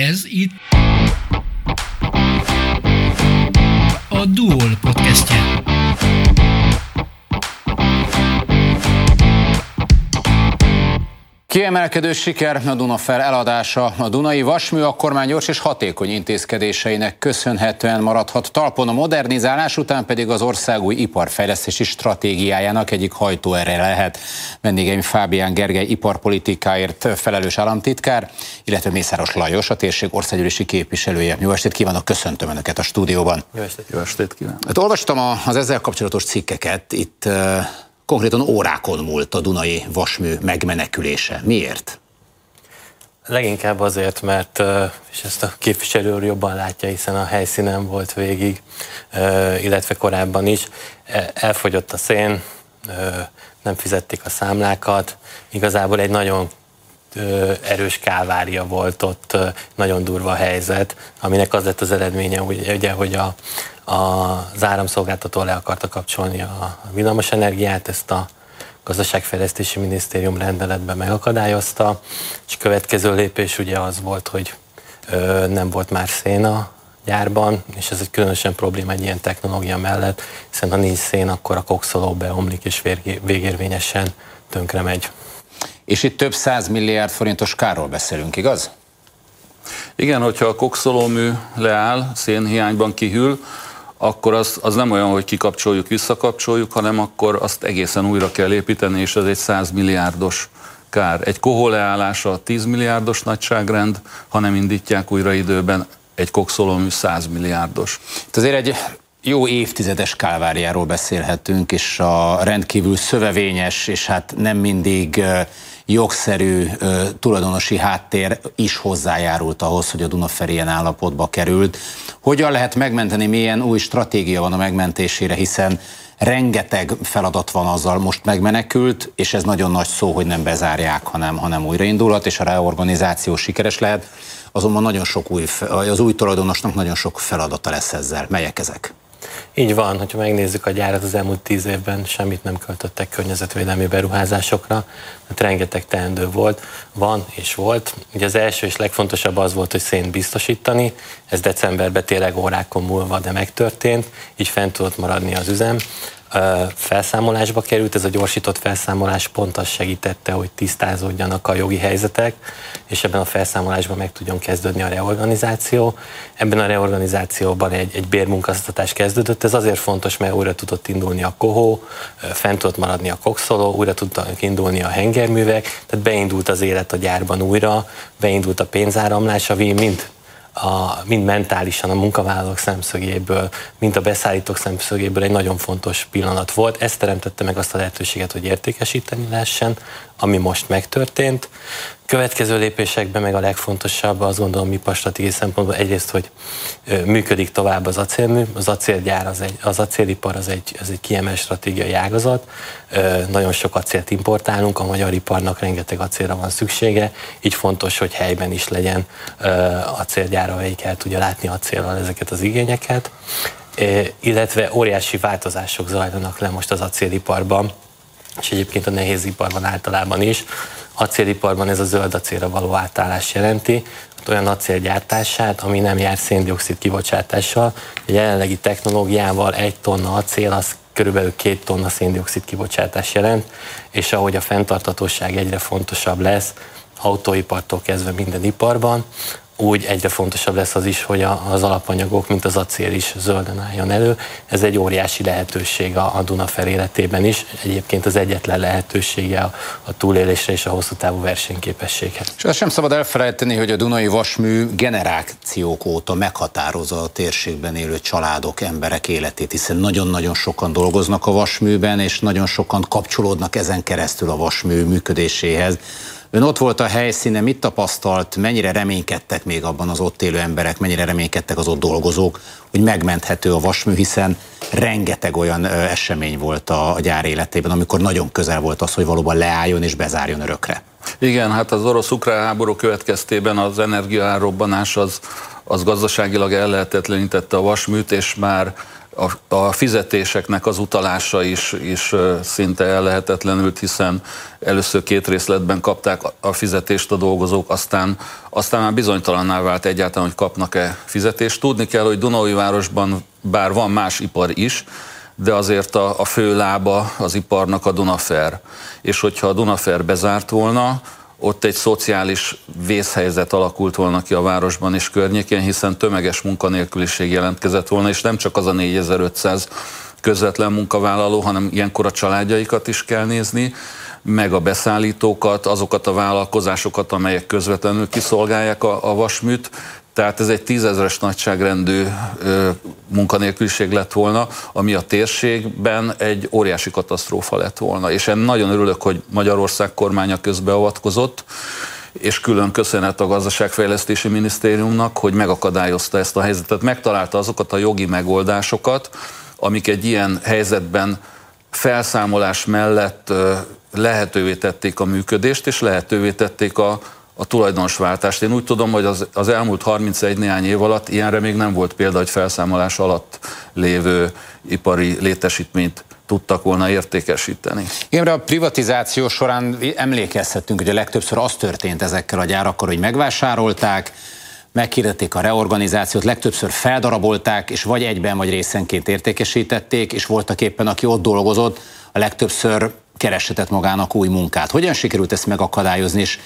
Ez itt a Duol podcastje. Kiemelkedő siker a Dunafer eladása. A Dunai Vasmű a kormány gyors és hatékony intézkedéseinek köszönhetően maradhat talpon a modernizálás után pedig az ország új iparfejlesztési stratégiájának egyik hajtóerre lehet. Vendégeim Fábián Gergely iparpolitikáért felelős államtitkár, illetve Mészáros Lajos, a térség országgyűlési képviselője. Jó estét kívánok, köszöntöm Önöket a stúdióban. Jó estét, Jó estét kívánok. Hát olvastam az ezzel kapcsolatos cikkeket, itt konkrétan órákon múlt a Dunai vasmű megmenekülése. Miért? Leginkább azért, mert, és ezt a képviselő úr jobban látja, hiszen a helyszínen volt végig, illetve korábban is, e, elfogyott a szén, nem fizették a számlákat, igazából egy nagyon erős kávária volt ott, nagyon durva helyzet, aminek az lett az eredménye, ugye, hogy a, az áramszolgáltató le akarta kapcsolni a villamos energiát, ezt a gazdaságfejlesztési minisztérium rendeletben megakadályozta, és következő lépés ugye az volt, hogy ö, nem volt már szén a gyárban, és ez egy különösen probléma egy ilyen technológia mellett, hiszen ha nincs szén, akkor a kokszoló beomlik, és végérvényesen tönkre megy. És itt több milliárd forintos kárról beszélünk, igaz? Igen, hogyha a kokszolómű leáll, szénhiányban kihűl, akkor az, az nem olyan, hogy kikapcsoljuk, visszakapcsoljuk, hanem akkor azt egészen újra kell építeni, és ez egy 100 milliárdos kár. Egy kohó leállása 10 milliárdos nagyságrend, ha nem indítják újra időben, egy kokszolómű 100 milliárdos. Itt azért egy jó évtizedes kálváriáról beszélhetünk, és a rendkívül szövevényes, és hát nem mindig jogszerű tulajdonosi háttér is hozzájárult ahhoz, hogy a Dunafer ilyen állapotba került. Hogyan lehet megmenteni, milyen új stratégia van a megmentésére, hiszen rengeteg feladat van azzal most megmenekült, és ez nagyon nagy szó, hogy nem bezárják, hanem, hanem újraindulhat, és a reorganizáció sikeres lehet. Azonban nagyon sok új, az új tulajdonosnak nagyon sok feladata lesz ezzel. Melyek ezek? Így van, hogyha megnézzük a gyárat az elmúlt tíz évben, semmit nem költöttek környezetvédelmi beruházásokra, mert rengeteg teendő volt, van és volt. Ugye az első és legfontosabb az volt, hogy szént biztosítani, ez decemberben tényleg órákon múlva, de megtörtént, így fent tudott maradni az üzem felszámolásba került, ez a gyorsított felszámolás pont azt segítette, hogy tisztázódjanak a jogi helyzetek, és ebben a felszámolásban meg tudjon kezdődni a reorganizáció. Ebben a reorganizációban egy, egy bérmunkaztatás kezdődött, ez azért fontos, mert újra tudott indulni a kohó, fent tudott maradni a kokszoló, újra tudtak indulni a hengerművek, tehát beindult az élet a gyárban újra, beindult a pénzáramlás, ami mind a, mind mentálisan a munkavállalók szemszögéből, mind a beszállítók szemszögéből egy nagyon fontos pillanat volt. Ez teremtette meg azt a lehetőséget, hogy értékesíteni lehessen, ami most megtörtént. Következő lépésekben meg a legfontosabb, azt gondolom iparstratégiai szempontból egyrészt, hogy működik tovább az acélmű, az acélgyár, az, egy, az acélipar az egy, az egy kiemelt stratégiai ágazat, nagyon sok acélt importálunk, a magyar iparnak rengeteg acélra van szüksége, így fontos, hogy helyben is legyen acélgyár, amelyik el tudja látni acéllal ezeket az igényeket, illetve óriási változások zajlanak le most az acéliparban, és egyébként a nehéziparban általában is. Acéliparban ez a zöld acélra való átállás jelenti, olyan acél gyártását, ami nem jár széndiokszid kibocsátással. A jelenlegi technológiával egy tonna acél az körülbelül két tonna széndiokszid kibocsátás jelent, és ahogy a fenntartatóság egyre fontosabb lesz, autóipartól kezdve minden iparban, úgy egyre fontosabb lesz az is, hogy az alapanyagok, mint az acél is zölden álljon elő. Ez egy óriási lehetőség a, a Dunafer életében is, egyébként az egyetlen lehetősége a, a túlélésre és a hosszú távú versenyképességhez. És azt sem szabad elfelejteni, hogy a Dunai Vasmű generációk óta meghatározza a térségben élő családok, emberek életét, hiszen nagyon-nagyon sokan dolgoznak a vasműben, és nagyon sokan kapcsolódnak ezen keresztül a vasmű működéséhez. Ön ott volt a helyszínen, mit tapasztalt, mennyire reménykedtek még abban az ott élő emberek, mennyire reménykedtek az ott dolgozók, hogy megmenthető a vasmű, hiszen rengeteg olyan esemény volt a, gyár életében, amikor nagyon közel volt az, hogy valóban leálljon és bezárjon örökre. Igen, hát az orosz-ukrán háború következtében az energiárobbanás az, az gazdaságilag ellehetetlenítette a vasműt, és már a, a fizetéseknek az utalása is, is szinte ellehetetlenült, hiszen először két részletben kapták a fizetést a dolgozók, aztán, aztán már bizonytalanná vált egyáltalán, hogy kapnak-e fizetést. Tudni kell, hogy városban bár van más ipar is, de azért a, a fő lába az iparnak a Dunafer. És hogyha a Dunafer bezárt volna, ott egy szociális vészhelyzet alakult volna ki a városban és környékén, hiszen tömeges munkanélküliség jelentkezett volna, és nem csak az a 4500 közvetlen munkavállaló, hanem ilyenkor a családjaikat is kell nézni, meg a beszállítókat, azokat a vállalkozásokat, amelyek közvetlenül kiszolgálják a, a vasműt, tehát ez egy tízezeres nagyságrendű munkanélküliség lett volna, ami a térségben egy óriási katasztrófa lett volna. És én nagyon örülök, hogy Magyarország kormánya közbeavatkozott, és külön köszönet a gazdaságfejlesztési minisztériumnak, hogy megakadályozta ezt a helyzetet, megtalálta azokat a jogi megoldásokat, amik egy ilyen helyzetben felszámolás mellett lehetővé tették a működést, és lehetővé tették a, a tulajdonosváltást. Én úgy tudom, hogy az, az elmúlt 31 néhány év alatt ilyenre még nem volt példa, hogy felszámolás alatt lévő ipari létesítményt tudtak volna értékesíteni. Igen, a privatizáció során emlékezhetünk, hogy a legtöbbször az történt ezekkel a gyárakkal, hogy megvásárolták, meghirdették a reorganizációt, legtöbbször feldarabolták, és vagy egyben, vagy részenként értékesítették, és voltak éppen, aki ott dolgozott, a legtöbbször keresetett magának új munkát. Hogyan sikerült ezt megakadályozni, és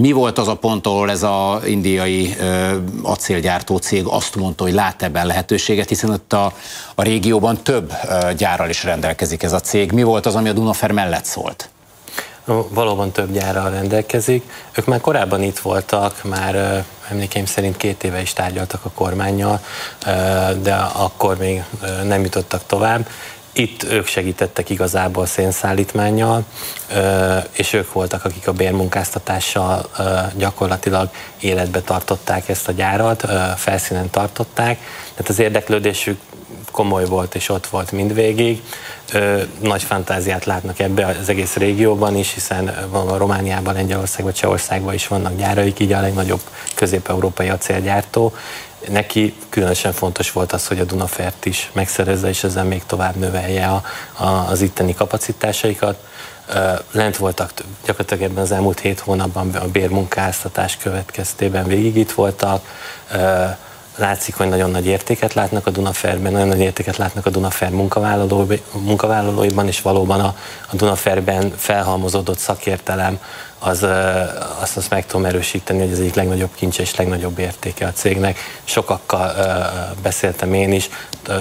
mi volt az a pont, ahol ez a indiai ö, acélgyártó cég azt mondta, hogy lát ebben lehetőséget, hiszen ott a, a régióban több ö, gyárral is rendelkezik ez a cég. Mi volt az, ami a Dunafer mellett szólt? Valóban több gyárral rendelkezik. Ők már korábban itt voltak, már emlékeim szerint két éve is tárgyaltak a kormányjal, de akkor még nem jutottak tovább itt ők segítettek igazából szénszállítmányjal, és ők voltak, akik a bérmunkáztatással gyakorlatilag életbe tartották ezt a gyárat, felszínen tartották, tehát az érdeklődésük komoly volt és ott volt mindvégig. Nagy fantáziát látnak ebbe az egész régióban is, hiszen van Romániában, Lengyelországban, Csehországban is vannak gyáraik, így a legnagyobb közép-európai acélgyártó, neki különösen fontos volt az, hogy a Dunafert is megszerezze, és ezzel még tovább növelje a, a, az itteni kapacitásaikat. Lent voltak gyakorlatilag ebben az elmúlt hét hónapban a bérmunkáztatás következtében végig itt voltak. Látszik, hogy nagyon nagy értéket látnak a Dunaferben, nagyon nagy értéket látnak a Dunafer munkavállalóiban, és valóban a, a Dunaferben felhalmozódott szakértelem az, azt, azt meg tudom erősíteni, hogy ez egyik legnagyobb kincse és legnagyobb értéke a cégnek. Sokakkal beszéltem én is,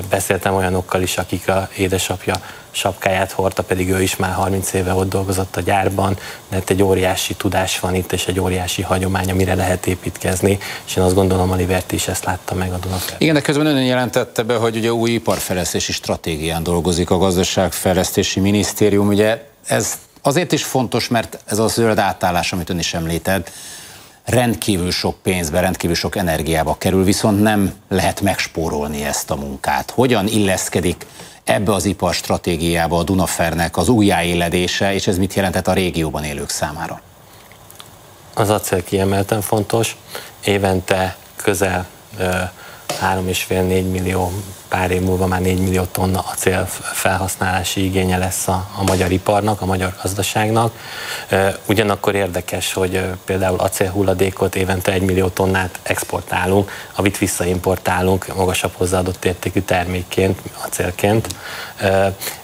beszéltem olyanokkal is, akik a édesapja sapkáját hordta, pedig ő is már 30 éve ott dolgozott a gyárban, de hát egy óriási tudás van itt, és egy óriási hagyomány, amire lehet építkezni, és én azt gondolom, a Livert is ezt látta meg a Dunafel. Igen, de közben ön jelentette be, hogy ugye új iparfejlesztési stratégián dolgozik a gazdaságfejlesztési minisztérium, ugye ez Azért is fontos, mert ez a zöld átállás, amit ön is említett, rendkívül sok pénzbe, rendkívül sok energiába kerül, viszont nem lehet megspórolni ezt a munkát. Hogyan illeszkedik ebbe az iparstratégiába a Dunafernek az újjáéledése, és ez mit jelentett a régióban élők számára? Az acél kiemelten fontos. Évente közel 3,5-4 millió pár év múlva már 4 millió tonna acél felhasználási igénye lesz a, a magyar iparnak, a magyar gazdaságnak. Ugyanakkor érdekes, hogy például acélhulladékot évente 1 millió tonnát exportálunk, amit visszaimportálunk magasabb hozzáadott értékű termékként, acélként.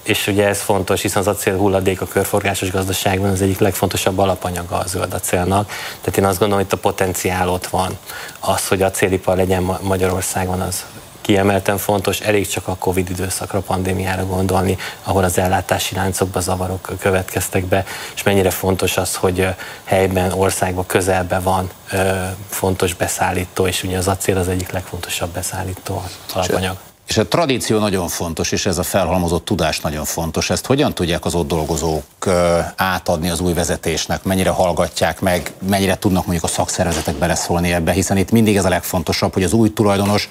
És ugye ez fontos, hiszen az acélhulladék a körforgásos gazdaságban az egyik legfontosabb alapanyaga a zöld acélnak. Tehát én azt gondolom, hogy itt a potenciál ott van. Az, hogy acélipar legyen Magyarországon, az kiemelten fontos, elég csak a Covid időszakra, pandémiára gondolni, ahol az ellátási láncokba zavarok következtek be, és mennyire fontos az, hogy helyben, országban, közelben van fontos beszállító, és ugye az acél az egyik legfontosabb beszállító alapanyag. És a tradíció nagyon fontos, és ez a felhalmozott tudás nagyon fontos. Ezt hogyan tudják az ott dolgozók átadni az új vezetésnek? Mennyire hallgatják meg, mennyire tudnak mondjuk a szakszervezetek beleszólni ebbe, hiszen itt mindig ez a legfontosabb, hogy az új tulajdonos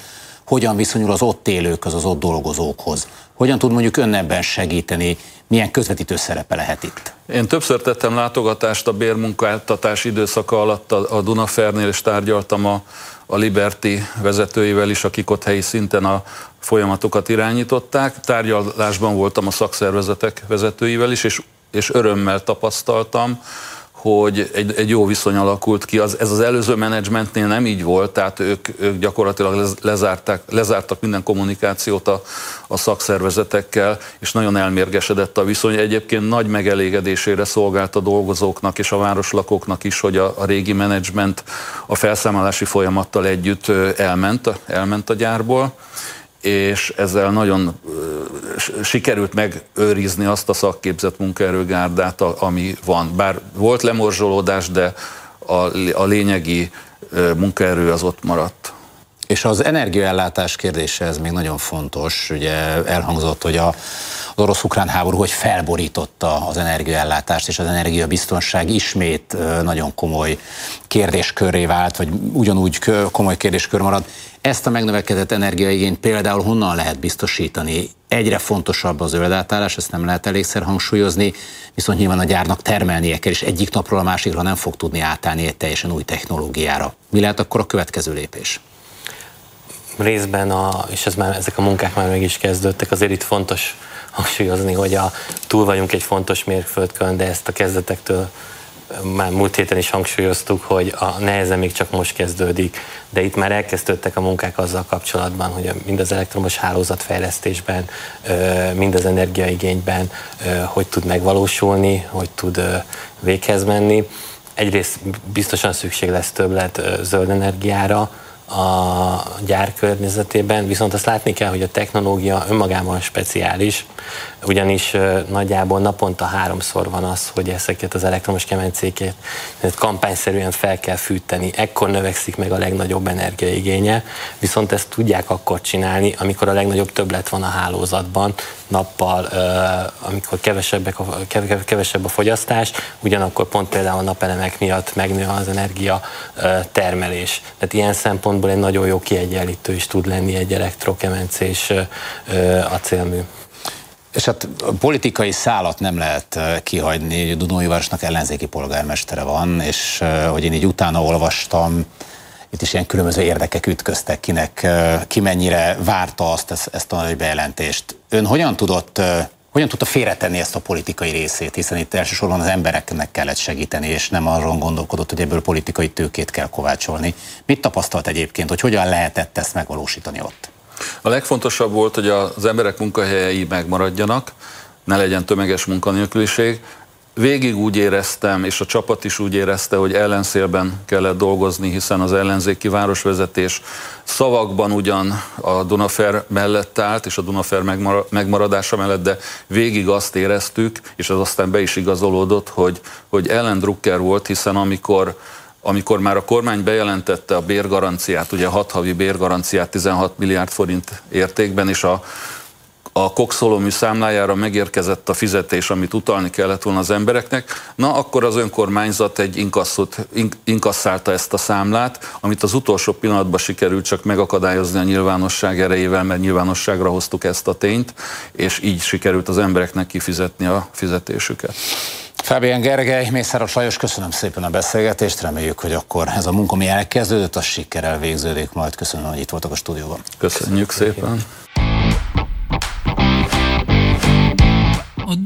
hogyan viszonyul az ott élőkhöz, az ott dolgozókhoz. Hogyan tud mondjuk ön ebben segíteni, milyen közvetítő szerepe lehet itt? Én többször tettem látogatást a bérmunkáltatás időszaka alatt a Dunafernél, és tárgyaltam a, a Liberty vezetőivel is, akik ott helyi szinten a folyamatokat irányították. Tárgyalásban voltam a szakszervezetek vezetőivel is, és, és örömmel tapasztaltam, hogy egy, egy jó viszony alakult ki. Az, ez az előző menedzsmentnél nem így volt, tehát ők, ők gyakorlatilag lezárták, lezártak minden kommunikációt a, a szakszervezetekkel, és nagyon elmérgesedett a viszony. Egyébként nagy megelégedésére szolgált a dolgozóknak és a városlakóknak is, hogy a, a régi menedzsment a felszámolási folyamattal együtt elment, elment a gyárból és ezzel nagyon sikerült megőrizni azt a szakképzett munkaerőgárdát, ami van. Bár volt lemorzsolódás, de a, lényegi munkaerő az ott maradt. És az energiaellátás kérdése ez még nagyon fontos. Ugye elhangzott, hogy a, az orosz-ukrán háború hogy felborította az energiaellátást, és az energiabiztonság ismét nagyon komoly kérdéskörré vált, vagy ugyanúgy komoly kérdéskör marad. Ezt a megnövekedett energiaigényt például honnan lehet biztosítani? Egyre fontosabb az zöld átállás, ezt nem lehet elégszer hangsúlyozni, viszont nyilván a gyárnak termelnie kell, és egyik napról a másikra nem fog tudni átállni egy teljesen új technológiára. Mi lehet akkor a következő lépés? Részben, a, és ez már, ezek a munkák már meg is kezdődtek, azért itt fontos hangsúlyozni, hogy a, túl vagyunk egy fontos mérföldkön, de ezt a kezdetektől már múlt héten is hangsúlyoztuk, hogy a nehezen még csak most kezdődik, de itt már elkezdődtek a munkák azzal kapcsolatban, hogy mind az elektromos hálózatfejlesztésben, mind az energiaigényben hogy tud megvalósulni, hogy tud véghez menni. Egyrészt biztosan szükség lesz többlet zöld energiára, a gyár környezetében, viszont azt látni kell, hogy a technológia önmagában speciális, ugyanis nagyjából naponta háromszor van az, hogy ezeket az elektromos kemencéket kampányszerűen fel kell fűteni, ekkor növekszik meg a legnagyobb energiaigénye, viszont ezt tudják akkor csinálni, amikor a legnagyobb többlet van a hálózatban, nappal, amikor kevesebbek a, kevesebb a fogyasztás, ugyanakkor pont például a napelemek miatt megnő az energia termelés. Tehát ilyen szempontból egy nagyon jó kiegyenlítő is tud lenni egy elektrokemencés acélmű. És hát a politikai szálat nem lehet kihagyni, Dunói Városnak ellenzéki polgármestere van, és hogy én így utána olvastam, itt is ilyen különböző érdekek ütköztek, kinek, ki mennyire várta azt, ezt, ezt a nagy bejelentést. Ön hogyan tudott hogyan tudta félretenni ezt a politikai részét, hiszen itt elsősorban az embereknek kellett segíteni, és nem arról gondolkodott, hogy ebből politikai tőkét kell kovácsolni. Mit tapasztalt egyébként, hogy hogyan lehetett ezt megvalósítani ott? A legfontosabb volt, hogy az emberek munkahelyei megmaradjanak, ne legyen tömeges munkanélküliség, végig úgy éreztem, és a csapat is úgy érezte, hogy ellenszélben kellett dolgozni, hiszen az ellenzéki városvezetés szavakban ugyan a Dunafer mellett állt, és a Dunafer megmaradása mellett, de végig azt éreztük, és az aztán be is igazolódott, hogy, hogy Ellen Drucker volt, hiszen amikor amikor már a kormány bejelentette a bérgaranciát, ugye a hat havi bérgaranciát 16 milliárd forint értékben, és a a kokszolómű számlájára megérkezett a fizetés, amit utalni kellett volna az embereknek, na akkor az önkormányzat egy inkasszot, inkasszálta ezt a számlát, amit az utolsó pillanatban sikerült csak megakadályozni a nyilvánosság erejével, mert nyilvánosságra hoztuk ezt a tényt, és így sikerült az embereknek kifizetni a fizetésüket. Fábián Gergely, Mészáros Lajos, köszönöm szépen a beszélgetést, reméljük, hogy akkor ez a munka, ami elkezdődött, az sikerrel végződik majd. Köszönöm, hogy itt voltak a stúdióban. Köszönjük szépen. A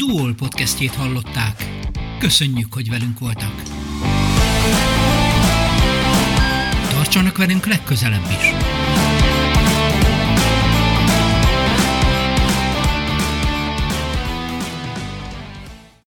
Duol podcastjét hallották. Köszönjük, hogy velünk voltak. Tartsanak velünk legközelebb is!